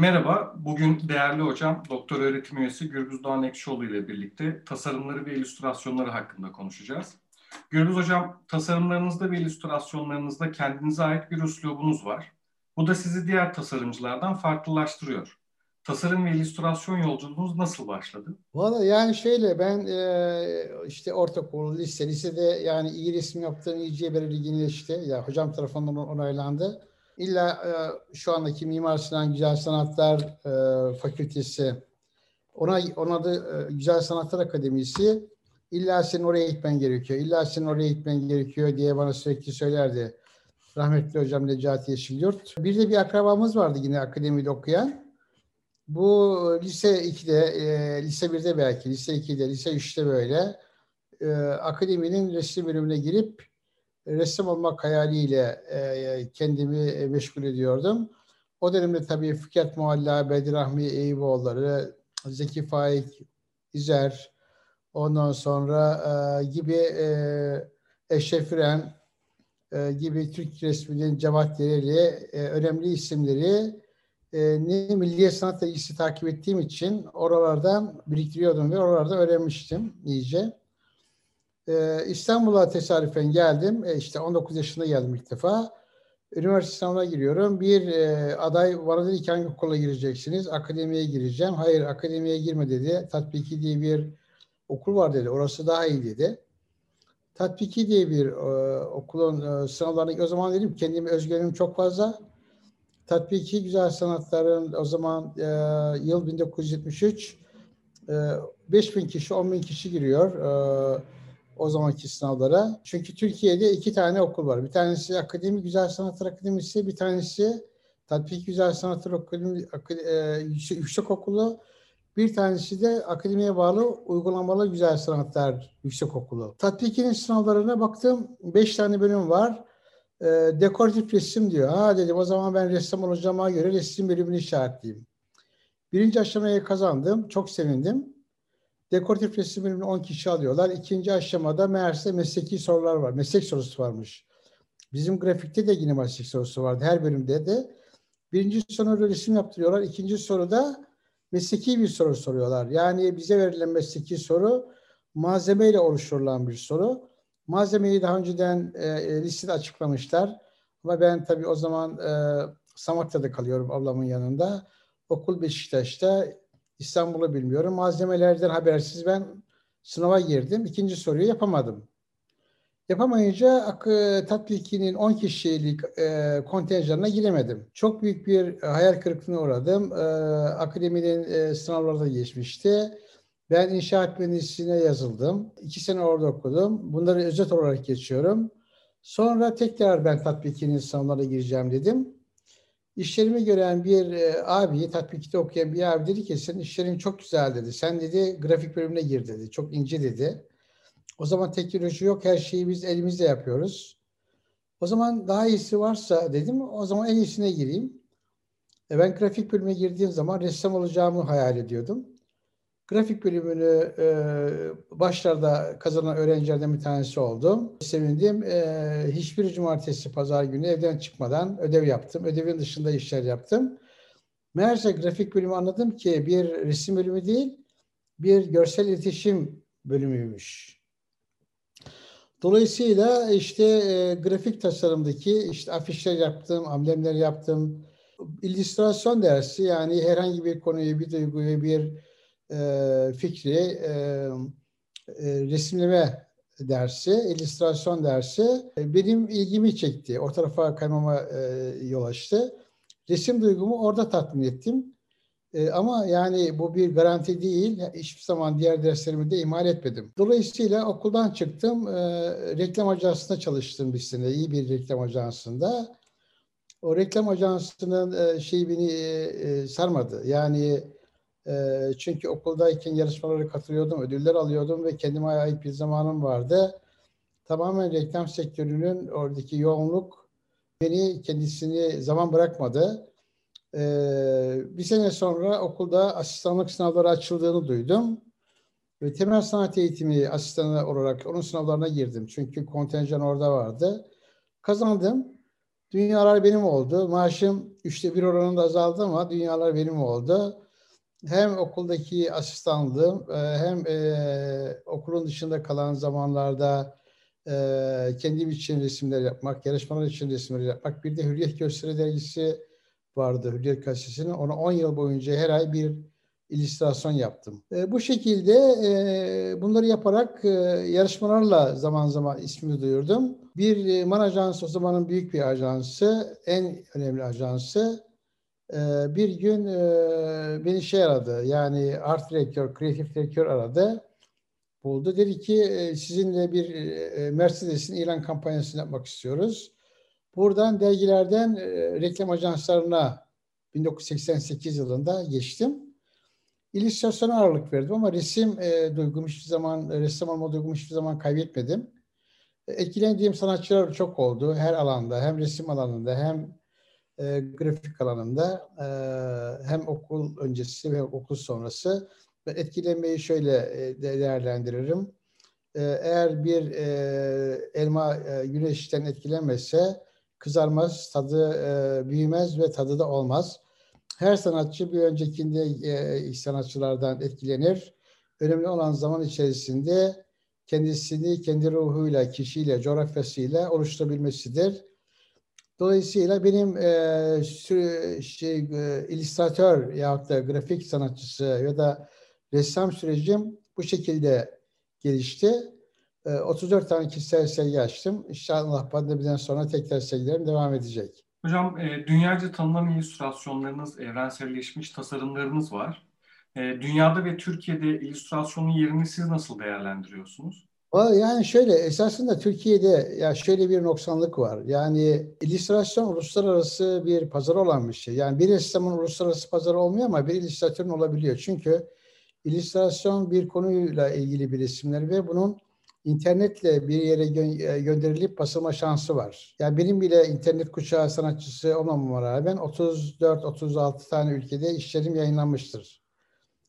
Merhaba, bugün değerli hocam Doktor Öğretim Üyesi Gürbüz Doğan Ekşioğlu ile birlikte tasarımları ve illüstrasyonları hakkında konuşacağız. Gürbüz Hocam, tasarımlarınızda ve illüstrasyonlarınızda kendinize ait bir üslubunuz var. Bu da sizi diğer tasarımcılardan farklılaştırıyor. Tasarım ve illüstrasyon yolculuğunuz nasıl başladı? Valla yani şöyle ben e, işte ortaokul, lise, lisede yani iyi resim yaptığım iyice belirli işte ya hocam tarafından onaylandı. İlla e, şu andaki Mimar Sinan Güzel Sanatlar e, Fakültesi ona onun adı e, Güzel Sanatlar Akademisi illa senin oraya gitmen gerekiyor. İlla senin oraya gitmen gerekiyor diye bana sürekli söylerdi. Rahmetli hocam Necati Yeşilyurt. Bir de bir akrabamız vardı yine akademide okuyan. Bu lise 2'de, e, lise 1'de belki, lise 2'de, lise 3'te böyle e, akademinin resim bölümüne girip resim olmak hayaliyle e, kendimi meşgul ediyordum. O dönemde tabii Fikret Mualla, Bedirahmi Eyüboğulları, Zeki Faik, İzer, ondan sonra e, gibi e, Eşref İren e, gibi Türk resminin Cevat Dereli e, önemli isimleri e, ne Milliye Sanat Dergisi takip ettiğim için oralardan biriktiriyordum ve oralarda öğrenmiştim iyice. Ee, İstanbul'a tesadüfen geldim. E, işte 19 yaşında geldim ilk defa. Üniversite sınavına giriyorum. Bir e, aday bana dedi ki hangi okula gireceksiniz? Akademiye gireceğim. Hayır akademiye girme dedi. Tatbiki diye bir okul var dedi. Orası daha iyi dedi. Tatbiki diye bir e, okulun e, sınavlarına o zaman dedim kendimi özgürlüğüm çok fazla. Tatbiki Güzel Sanatların o zaman e, yıl 1973 e, 5000 kişi 10 bin kişi giriyor. E, o zamanki sınavlara. Çünkü Türkiye'de iki tane okul var. Bir tanesi Akademi Güzel Sanatlar Akademisi, bir tanesi Tatbik Güzel Sanatlar Akademi, e, Yüksek Okulu, bir tanesi de akademiye bağlı uygulamalı güzel sanatlar yüksek okulu. Tatbikinin sınavlarına baktım. Beş tane bölüm var. E, dekoratif resim diyor. Ha dedim o zaman ben ressam olacağıma göre resim bölümünü işaretleyeyim. Birinci aşamayı kazandım. Çok sevindim. Dekoratif resim bölümünü 10 kişi alıyorlar. İkinci aşamada meğerse mesleki sorular var. Meslek sorusu varmış. Bizim grafikte de yine meslek sorusu vardı. Her bölümde de. Birinci soruda resim yaptırıyorlar. İkinci soruda mesleki bir soru soruyorlar. Yani bize verilen mesleki soru malzemeyle oluşturulan bir soru. Malzemeyi daha önceden e, e listede açıklamışlar. Ama ben tabii o zaman e, Samatya'da kalıyorum ablamın yanında. Okul Beşiktaş'ta İstanbul'u bilmiyorum. Malzemelerden habersiz ben sınava girdim. İkinci soruyu yapamadım. Yapamayınca tatbikinin 10 kişilik e, kontenjanına giremedim. Çok büyük bir hayal kırıklığına uğradım. E, akademinin e, sınavlarda geçmişti. Ben inşaat mühendisliğine yazıldım. İki sene orada okudum. Bunları özet olarak geçiyorum. Sonra tekrar ben tatbikinin sınavlarına gireceğim dedim. İşlerimi gören bir e, abi, tatbikte okuyan bir abi dedi ki senin işlerin çok güzel dedi. Sen dedi grafik bölümüne gir dedi. Çok ince dedi. O zaman teknoloji yok. Her şeyi biz elimizle yapıyoruz. O zaman daha iyisi varsa dedim o zaman en iyisine gireyim. E ben grafik bölümüne girdiğim zaman ressam olacağımı hayal ediyordum. Grafik bölümünü e, başlarda kazanan öğrencilerden bir tanesi oldum. Sevindim. E, hiçbir cumartesi, pazar günü evden çıkmadan ödev yaptım. Ödevin dışında işler yaptım. Meğerse grafik bölümü anladım ki bir resim bölümü değil, bir görsel iletişim bölümüymüş. Dolayısıyla işte e, grafik tasarımdaki işte afişler yaptım, amblemler yaptım. İllüstrasyon dersi yani herhangi bir konuyu, bir duyguyu, bir e, fikri e, e, resimleme dersi, illüstrasyon dersi e, benim ilgimi çekti. O tarafa kaymama e, yol açtı. Resim duygumu orada tatmin ettim. E, ama yani bu bir garanti değil. Hiçbir zaman diğer derslerimi de ihmal etmedim. Dolayısıyla okuldan çıktım. E, reklam ajansında çalıştım bir sene. iyi bir reklam ajansında. O reklam ajansının e, şeyi beni e, e sarmadı. Yani e, çünkü okuldayken yarışmalara katılıyordum, ödüller alıyordum ve kendime ait bir zamanım vardı. Tamamen reklam sektörünün oradaki yoğunluk beni kendisini zaman bırakmadı. Ee, bir sene sonra okulda asistanlık sınavları açıldığını duydum. Ve temel sanat eğitimi asistanı olarak onun sınavlarına girdim. Çünkü kontenjan orada vardı. Kazandım. Dünyalar benim oldu. Maaşım üçte bir oranında azaldı ama dünyalar benim oldu. Hem okuldaki asistanlığım e, hem e, okulun dışında kalan zamanlarda e, kendim için resimler yapmak, yarışmalar için resimler yapmak. Bir de Hürriyet Gösteri dergisi vardı Hürriyet Gazetesi'nin. Onu 10 yıl boyunca her ay bir illüstrasyon yaptım. Bu şekilde bunları yaparak yarışmalarla zaman zaman ismimi duyurdum. Bir e, Man Ajansı o zamanın büyük bir ajansı, en önemli ajansı. E, bir gün e, beni şey aradı, yani art direktör, kreatif direktör aradı. Buldu. Dedi ki e, sizinle bir e, Mercedes'in ilan kampanyasını yapmak istiyoruz. Buradan dergilerden reklam ajanslarına 1988 yılında geçtim illüstrasyona ağırlık verdim ama resim e, duygumu hiçbir zaman, ressam olma duygumu hiçbir zaman kaybetmedim. Etkilendiğim sanatçılar çok oldu her alanda, hem resim alanında hem e, grafik alanında, e, hem okul öncesi ve okul sonrası. Ben etkilenmeyi şöyle e, değerlendiririm. E, eğer bir e, elma e, güneşten etkilenmezse kızarmaz, tadı e, büyümez ve tadı da olmaz her sanatçı bir öncekinde e, sanatçılardan etkilenir. Önemli olan zaman içerisinde kendisini kendi ruhuyla, kişiyle, coğrafyasıyla oluşturabilmesidir. Dolayısıyla benim e, şey, e, illüstratör ya da grafik sanatçısı ya da ressam sürecim bu şekilde gelişti. E, 34 tane kişisel sergi açtım. İnşallah pandemiden sonra tekrar sergilerim devam edecek. Hocam e, dünyaca tanınan illüstrasyonlarınız, evrenselleşmiş tasarımlarınız var. E, dünyada ve Türkiye'de illüstrasyonun yerini siz nasıl değerlendiriyorsunuz? Yani şöyle esasında Türkiye'de ya şöyle bir noksanlık var. Yani illüstrasyon uluslararası bir pazar olan bir şey. Yani bir ressamın uluslararası pazarı olmuyor ama bir illüstratörün olabiliyor. Çünkü illüstrasyon bir konuyla ilgili bir resimler ve bunun internetle bir yere gö- e, gönderilip basılma şansı var. Yani benim bile internet kuşağı sanatçısı olmamama rağmen 34-36 tane ülkede işlerim yayınlanmıştır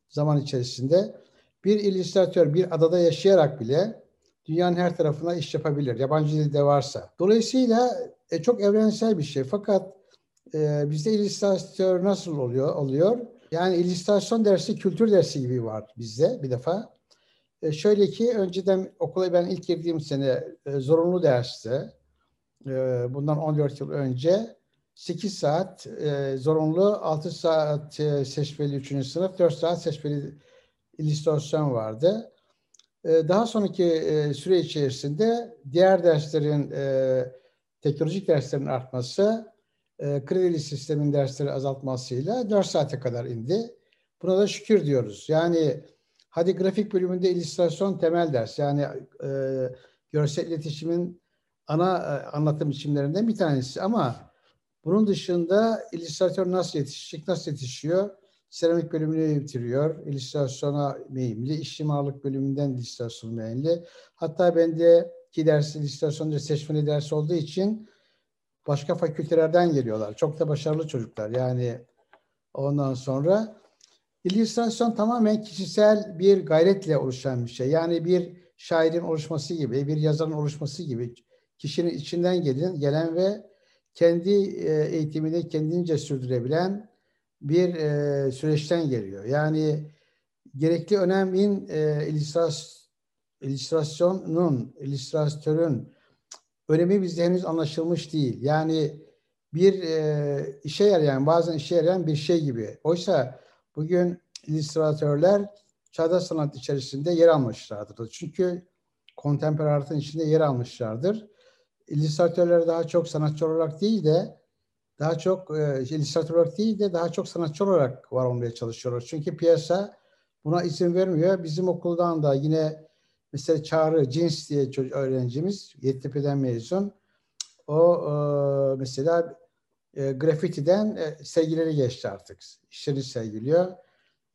zaman içerisinde. Bir illüstratör bir adada yaşayarak bile dünyanın her tarafına iş yapabilir. Yabancı dilde varsa. Dolayısıyla e, çok evrensel bir şey. Fakat e, bizde illüstratör nasıl oluyor? oluyor? Yani illüstrasyon dersi kültür dersi gibi var bizde bir defa. E, şöyle ki önceden okula ben ilk girdiğim sene e, zorunlu derste e, bundan 14 yıl önce 8 saat e, zorunlu, 6 saat e, seçmeli 3. sınıf, 4 saat seçmeli illüstrasyon vardı. E, daha sonraki e, süre içerisinde diğer derslerin, e, teknolojik derslerin artması, e, kredili sistemin dersleri azaltmasıyla 4 saate kadar indi. Buna da şükür diyoruz. Yani Hadi grafik bölümünde illüstrasyon temel ders. Yani e, görsel iletişimin ana e, anlatım biçimlerinden bir tanesi. Ama bunun dışında illüstratör nasıl yetişecek, nasıl yetişiyor? Seramik bölümünü bitiriyor. İllüstrasyona meyilli. İş mimarlık bölümünden illüstrasyon meyilli. Hatta bende ki ders illüstrasyon seçmeli ders olduğu için başka fakültelerden geliyorlar. Çok da başarılı çocuklar. Yani ondan sonra İllüstrasyon tamamen kişisel bir gayretle oluşan bir şey. Yani bir şairin oluşması gibi, bir yazarın oluşması gibi kişinin içinden gelen, gelen ve kendi e, eğitimini kendince sürdürebilen bir e, süreçten geliyor. Yani gerekli önemin e, illüstrasyonun, illüstratörün önemi bizde henüz anlaşılmış değil. Yani bir e, işe yarayan, bazen işe yarayan bir şey gibi. Oysa bugün illüstratörler çağdaş sanat içerisinde yer almışlardır. Çünkü kontemporaryatın içinde yer almışlardır. İllüstratörler daha çok sanatçı olarak değil de daha çok e, illüstratör olarak değil de daha çok sanatçı olarak var olmaya çalışıyorlar. Çünkü piyasa buna izin vermiyor. Bizim okuldan da yine mesela Çağrı Cins diye çocuk öğrencimiz Yeditepe'den mezun. O e, mesela e, grafitiden e, sergileri geçti artık. İşleri sergiliyor.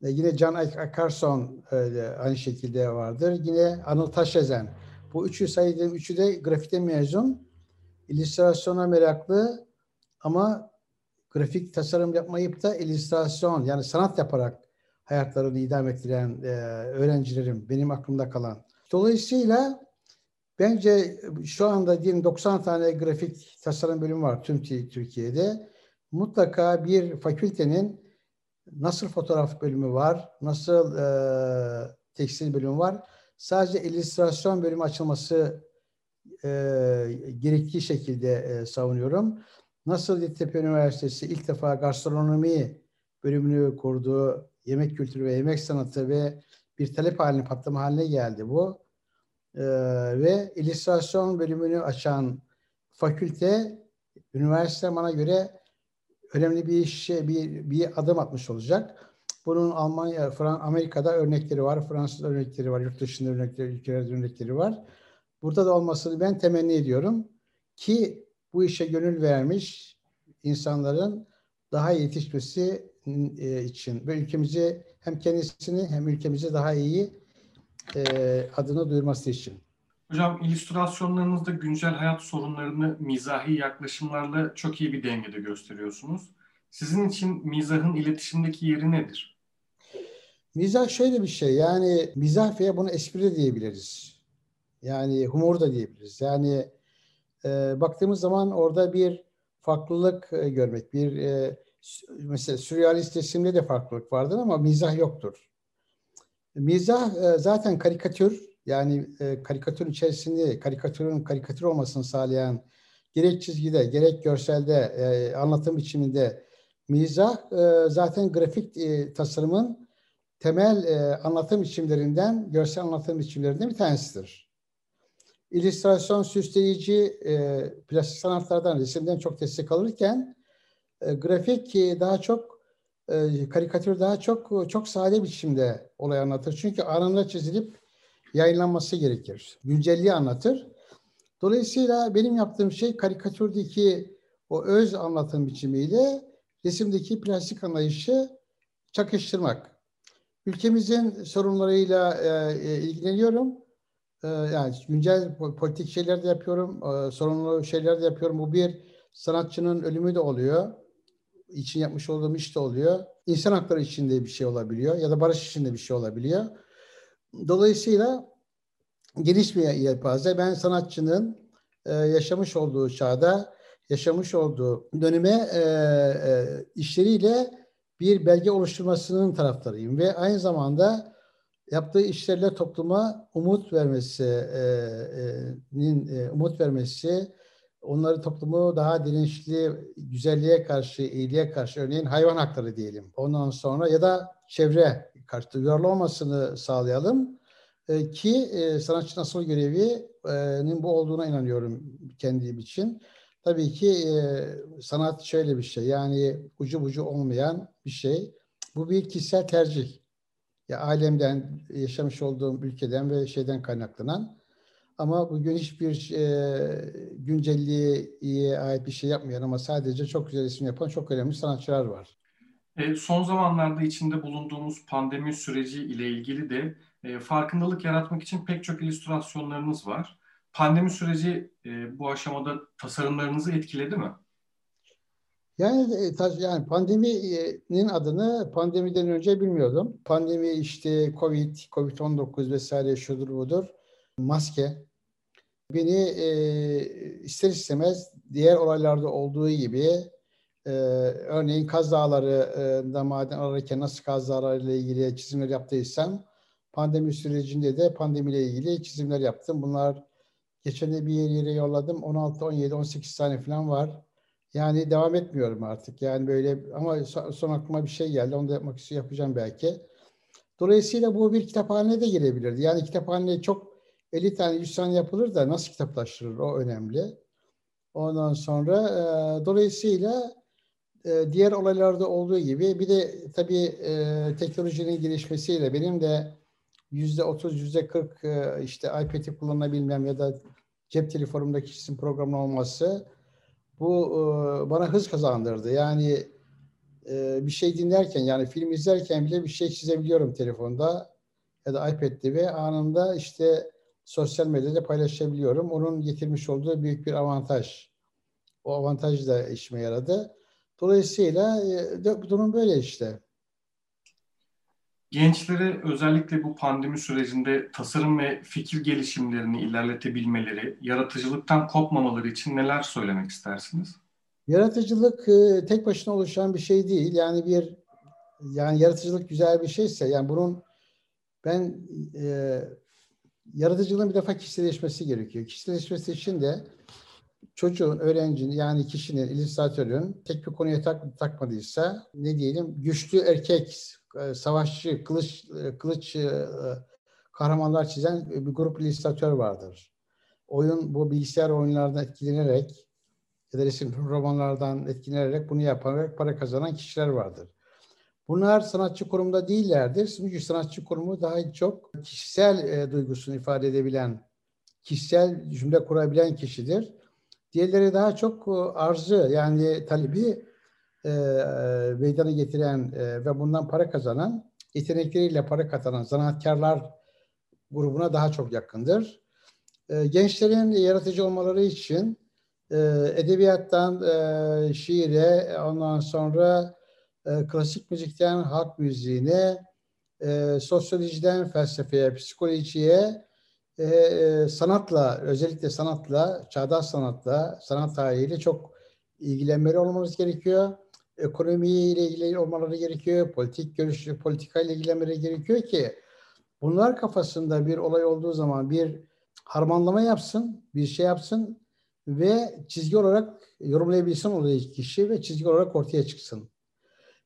E, yine Can Akarson öyle, aynı şekilde vardır. Yine Anıl Taşezen. Bu üçü saydığım üçü de grafite mezun. İllüstrasyona meraklı ama grafik tasarım yapmayıp da illüstrasyon yani sanat yaparak hayatlarını idam ettiren e, öğrencilerim benim aklımda kalan. Dolayısıyla Bence şu anda diyelim 90 tane grafik tasarım bölümü var tüm Türkiye'de. Mutlaka bir fakültenin nasıl fotoğraf bölümü var, nasıl e, tekstil bölümü var. Sadece illüstrasyon bölümü açılması e, gerektiği şekilde e, savunuyorum. Nasıl Yeditepe Üniversitesi ilk defa gastronomi bölümünü kurdu, yemek kültürü ve yemek sanatı ve bir talep haline, patlama haline geldi bu. Ee, ve illüstrasyon bölümünü açan fakülte, üniversite bana göre önemli bir şey, bir, bir adım atmış olacak. Bunun Almanya, Fran Amerika'da örnekleri var, Fransa'da örnekleri var, yurt dışında örnekleri, ülkelerde örnekleri var. Burada da olmasını ben temenni ediyorum ki bu işe gönül vermiş insanların daha yetişmesi e, için ve ülkemizi hem kendisini hem ülkemizi daha iyi e, adını duyurması için. Hocam illüstrasyonlarınızda güncel hayat sorunlarını mizahi yaklaşımlarla çok iyi bir dengede gösteriyorsunuz. Sizin için mizahın iletişimdeki yeri nedir? Mizah şöyle bir şey yani mizah veya bunu espri de diyebiliriz. Yani humor da diyebiliriz. Yani e, baktığımız zaman orada bir farklılık e, görmek, bir e, mesela sürrealist resimde de farklılık vardır ama mizah yoktur. Mizah e, zaten karikatür yani e, karikatürün içerisinde karikatürün karikatür olmasını sağlayan gerek çizgide gerek görselde e, anlatım biçiminde mizah e, zaten grafik e, tasarımın temel e, anlatım biçimlerinden görsel anlatım biçimlerinden bir tanesidir. İllüstrasyon süsleyici e, plastik sanatlardan resimden çok destek alırken e, grafik daha çok e, karikatür daha çok çok sade biçimde olay anlatır. Çünkü anında çizilip yayınlanması gerekir. Güncelliği anlatır. Dolayısıyla benim yaptığım şey karikatürdeki o öz anlatım biçimiyle resimdeki plastik anlayışı çakıştırmak. Ülkemizin sorunlarıyla e, e, ilgileniyorum. E, yani güncel politik şeyler de yapıyorum, e, sorunlu şeyler de yapıyorum. Bu bir sanatçının ölümü de oluyor için yapmış olduğum iş de oluyor. İnsan hakları içinde bir şey olabiliyor ya da barış içinde bir şey olabiliyor. Dolayısıyla geniş bir yelpaze. Ben sanatçının e, yaşamış olduğu çağda, yaşamış olduğu döneme e, e, işleriyle bir belge oluşturmasının taraftarıyım ve aynı zamanda yaptığı işlerle topluma umut vermesi, e, e, e, umut vermesi, onları toplumu daha dirençli, güzelliğe karşı, iyiliğe karşı örneğin hayvan hakları diyelim. Ondan sonra ya da çevre karşı duyarlı olmasını sağlayalım. Ki sanatçının asıl görevinin bu olduğuna inanıyorum kendim için. Tabii ki sanat şöyle bir şey yani ucu bucu olmayan bir şey. Bu bir kişisel tercih. Ya ailemden, yaşamış olduğum ülkeden ve şeyden kaynaklanan. Ama bugün hiçbir e, güncelliğe ait bir şey yapmayan ama sadece çok güzel isim yapan çok önemli sanatçılar var. E, son zamanlarda içinde bulunduğumuz pandemi süreci ile ilgili de e, farkındalık yaratmak için pek çok illüstrasyonlarınız var. Pandemi süreci e, bu aşamada tasarımlarınızı etkiledi mi? Yani e, yani pandeminin adını pandemiden önce bilmiyordum. Pandemi işte Covid, Covid-19 vesaire şudur budur. Maske, beni e, ister istemez diğer olaylarda olduğu gibi e, örneğin Kaz Dağları'nda maden ararken nasıl Kaz Dağları ilgili çizimler yaptıysam pandemi sürecinde de pandemiyle ilgili çizimler yaptım. Bunlar geçen de bir yere yolladım. 16, 17, 18 tane falan var. Yani devam etmiyorum artık. Yani böyle ama son aklıma bir şey geldi. Onu da yapmak istiyorum, yapacağım belki. Dolayısıyla bu bir kitaphaneye de girebilirdi. Yani kitaphaneye çok 50 tane 100 tane yapılır da nasıl kitaplaştırır o önemli. Ondan sonra e, dolayısıyla e, diğer olaylarda olduğu gibi bir de tabii e, teknolojinin gelişmesiyle benim de yüzde otuz, yüzde kırk e, işte iPad'i kullanabilmem ya da cep telefonumdaki isim programı olması bu e, bana hız kazandırdı. Yani e, bir şey dinlerken yani film izlerken bile bir şey çizebiliyorum telefonda ya da iPad'de ve anında işte sosyal medyada paylaşabiliyorum. Onun getirmiş olduğu büyük bir avantaj. O avantaj da işime yaradı. Dolayısıyla e, durum böyle işte. Gençlere özellikle bu pandemi sürecinde tasarım ve fikir gelişimlerini ilerletebilmeleri, yaratıcılıktan kopmamaları için neler söylemek istersiniz? Yaratıcılık e, tek başına oluşan bir şey değil. Yani bir yani yaratıcılık güzel bir şeyse yani bunun ben e, yaratıcılığın bir defa kişiselleşmesi gerekiyor. Kişiselleşmesi için de çocuğun, öğrencinin yani kişinin, illüstratörün tek bir konuya tak, takmadıysa ne diyelim güçlü erkek, e, savaşçı, kılıç, e, kılıç e, kahramanlar çizen bir grup illüstratör vardır. Oyun bu bilgisayar oyunlardan etkilenerek ya da resim romanlardan etkilenerek bunu yaparak para kazanan kişiler vardır. Bunlar sanatçı kurumda değillerdir. Çünkü sanatçı kurumu daha çok kişisel e, duygusunu ifade edebilen, kişisel cümle kurabilen kişidir. Diğerleri daha çok arzı yani talebi e, meydana getiren e, ve bundan para kazanan, yetenekleriyle para kazanan sanatkarlar grubuna daha çok yakındır. E, gençlerin yaratıcı olmaları için e, edebiyattan e, şiire, ondan sonra e, klasik müzikten halk müziğine, e, sosyolojiden felsefeye, psikolojiye, e, e, sanatla, özellikle sanatla, çağdaş sanatla, sanat tarihiyle çok ilgilenmeli olmamız gerekiyor. Ekonomiyle ilgili olmaları gerekiyor. Politik görüş, politikayla ilgilenmeleri gerekiyor ki bunlar kafasında bir olay olduğu zaman bir harmanlama yapsın, bir şey yapsın ve çizgi olarak yorumlayabilsin olayı kişi ve çizgi olarak ortaya çıksın.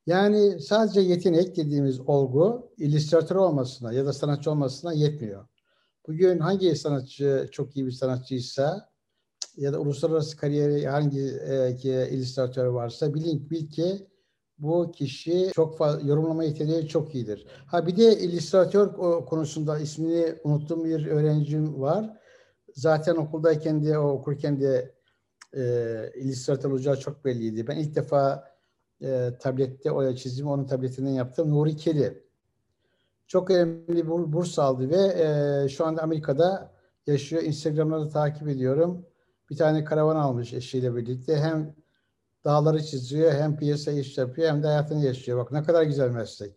Yani sadece yetenek dediğimiz olgu illüstratör olmasına ya da sanatçı olmasına yetmiyor. Bugün hangi sanatçı çok iyi bir sanatçıysa ya da uluslararası kariyeri hangi e, illüstratör varsa bilin bil ki bu kişi çok fazla yorumlama yeteneği çok iyidir. Ha bir de illüstratör konusunda ismini unuttuğum bir öğrencim var. Zaten okuldayken de o okurken de e, illüstratör olacağı çok belliydi. Ben ilk defa e, tablette oya çizimi onun tabletinden yaptım. Nuri Keli. Çok önemli bir burs aldı ve e, şu anda Amerika'da yaşıyor. Instagram'da da takip ediyorum. Bir tane karavan almış eşiyle birlikte. Hem dağları çiziyor, hem piyasa iş yapıyor, hem de hayatını yaşıyor. Bak ne kadar güzel meslek.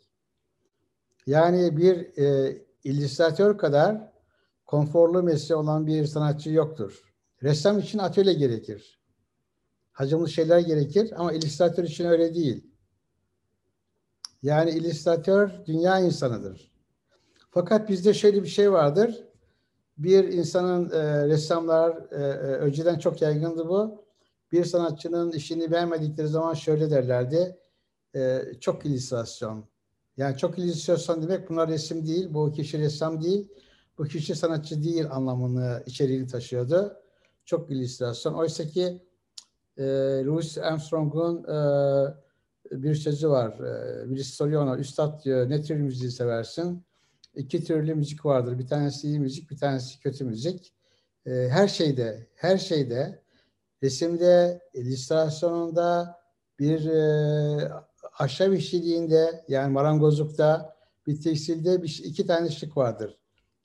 Yani bir e, illüstratör kadar konforlu mesleği olan bir sanatçı yoktur. Ressam için atölye gerekir. Hacimli şeyler gerekir ama illüstratör için öyle değil. Yani illüstratör dünya insanıdır. Fakat bizde şöyle bir şey vardır. Bir insanın e, ressamlar e, e, önceden çok yaygındı bu. Bir sanatçının işini beğenmedikleri zaman şöyle derlerdi. E, çok illüstrasyon. Yani çok illüstrasyon demek bunlar resim değil. Bu kişi ressam değil. Bu kişi sanatçı değil anlamını içeriğini taşıyordu. Çok illüstrasyon. Oysa ki e, Louis Armstrong'un e, bir sözü var. E, birisi soruyor ona, Üstad diyor ne tür müziği seversin? İki türlü müzik vardır. Bir tanesi iyi müzik, bir tanesi kötü müzik. E, her şeyde, her şeyde, resimde, illüstrasyonunda, bir e, ahşap işçiliğinde, yani marangozlukta, bir tekstilde bir, iki tane şık vardır.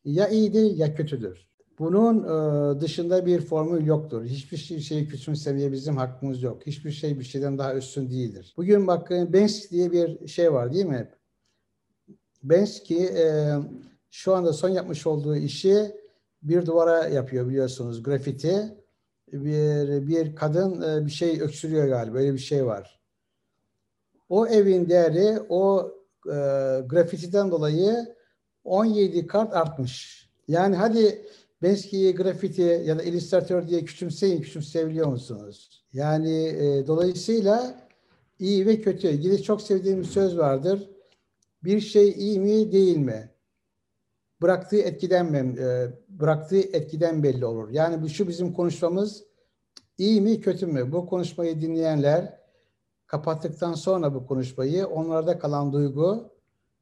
Ya iyidir ya kötüdür. Bunun e, dışında bir formül yoktur. Hiçbir şey, şeyi küçümsemeye bizim hakkımız yok. Hiçbir şey bir şeyden daha üstün değildir. Bugün bakın Banks diye bir şey var değil mi? Banksy e, şu anda son yapmış olduğu işi bir duvara yapıyor biliyorsunuz grafiti. Bir, bir kadın e, bir şey öksürüyor galiba böyle bir şey var. O evin değeri o e, grafitiden dolayı 17 kart artmış. Yani hadi Banksy grafiti ya da illüstratör diye küçümseyin, küçümseyebiliyor musunuz? Yani e, dolayısıyla iyi ve kötü. İngiliz çok sevdiğim bir söz vardır. Bir şey iyi mi değil mi? Bıraktığı etkiden e, bıraktığı etkiden belli olur. Yani bu şu bizim konuşmamız iyi mi kötü mü? Bu konuşmayı dinleyenler kapattıktan sonra bu konuşmayı onlarda kalan duygu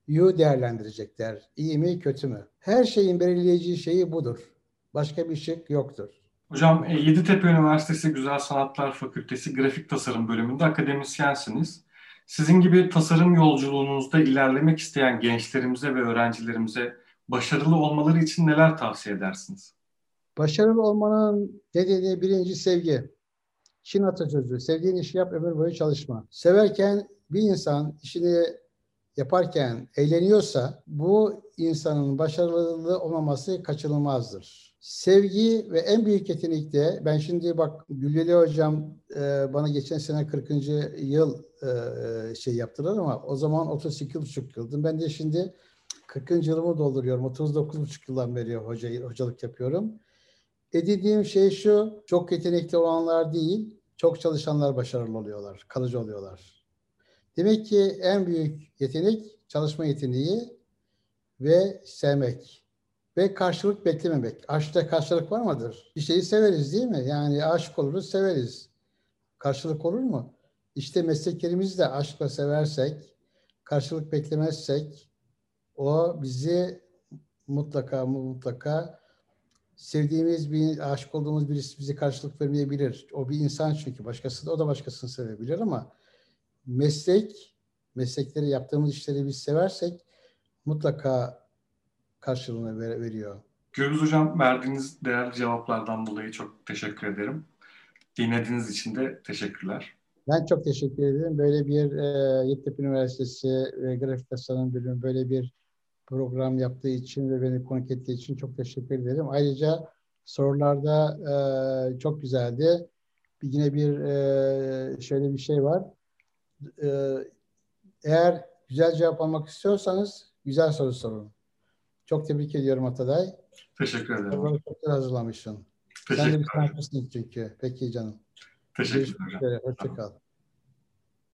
yu değerlendirecekler. İyi mi kötü mü? Her şeyin belirleyici şeyi budur. Başka bir şık yoktur. Hocam e, Yeditepe Üniversitesi Güzel Sanatlar Fakültesi Grafik Tasarım bölümünde akademisyensiniz. Sizin gibi tasarım yolculuğunuzda ilerlemek isteyen gençlerimize ve öğrencilerimize başarılı olmaları için neler tavsiye edersiniz? Başarılı olmanın nedeni birinci sevgi. Çin atasözü, sevdiğin işi yap ömür boyu çalışma. Severken bir insan işini yaparken eğleniyorsa bu insanın başarılı olmaması kaçınılmazdır. Sevgi ve en büyük yetenek de ben şimdi bak Gülleli hocam e, bana geçen sene 40. yıl e, şey yaptılar ama o zaman 32,5 yıldım. Ben de şimdi 40. yılımı dolduruyorum. 39,5 yıldan beri hoca, hocalık yapıyorum. Edindiğim şey şu, çok yetenekli olanlar değil, çok çalışanlar başarılı oluyorlar, kalıcı oluyorlar. Demek ki en büyük yetenek çalışma yeteneği ve sevmek ve karşılık beklememek. Aşkta karşılık var mıdır? Bir şeyi severiz değil mi? Yani aşık oluruz, severiz. Karşılık olur mu? İşte mesleklerimizi de aşkla seversek, karşılık beklemezsek o bizi mutlaka mutlaka sevdiğimiz bir, aşık olduğumuz birisi bize karşılık vermeyebilir. O bir insan çünkü başkası da o da başkasını sevebilir ama meslek, meslekleri yaptığımız işleri biz seversek mutlaka karşılığını ver, veriyor. Gürbüz Hocam verdiğiniz değerli cevaplardan dolayı çok teşekkür ederim. Dinlediğiniz için de teşekkürler. Ben çok teşekkür ederim. Böyle bir e, Yeditepe Üniversitesi ve Grafik Tasarım Bölümü böyle bir program yaptığı için ve beni konuk ettiği için çok teşekkür ederim. Ayrıca sorularda e, çok güzeldi. Bir, yine bir e, şöyle bir şey var. E, eğer güzel cevap almak istiyorsanız güzel soru sorun. Çok tebrik ediyorum Ataday. Teşekkür ederim. Soruları çok güzel hazırlamışsın. Sen de bir sanatçısın çünkü. Peki canım. Teşekkür ederim. Hoşçakal.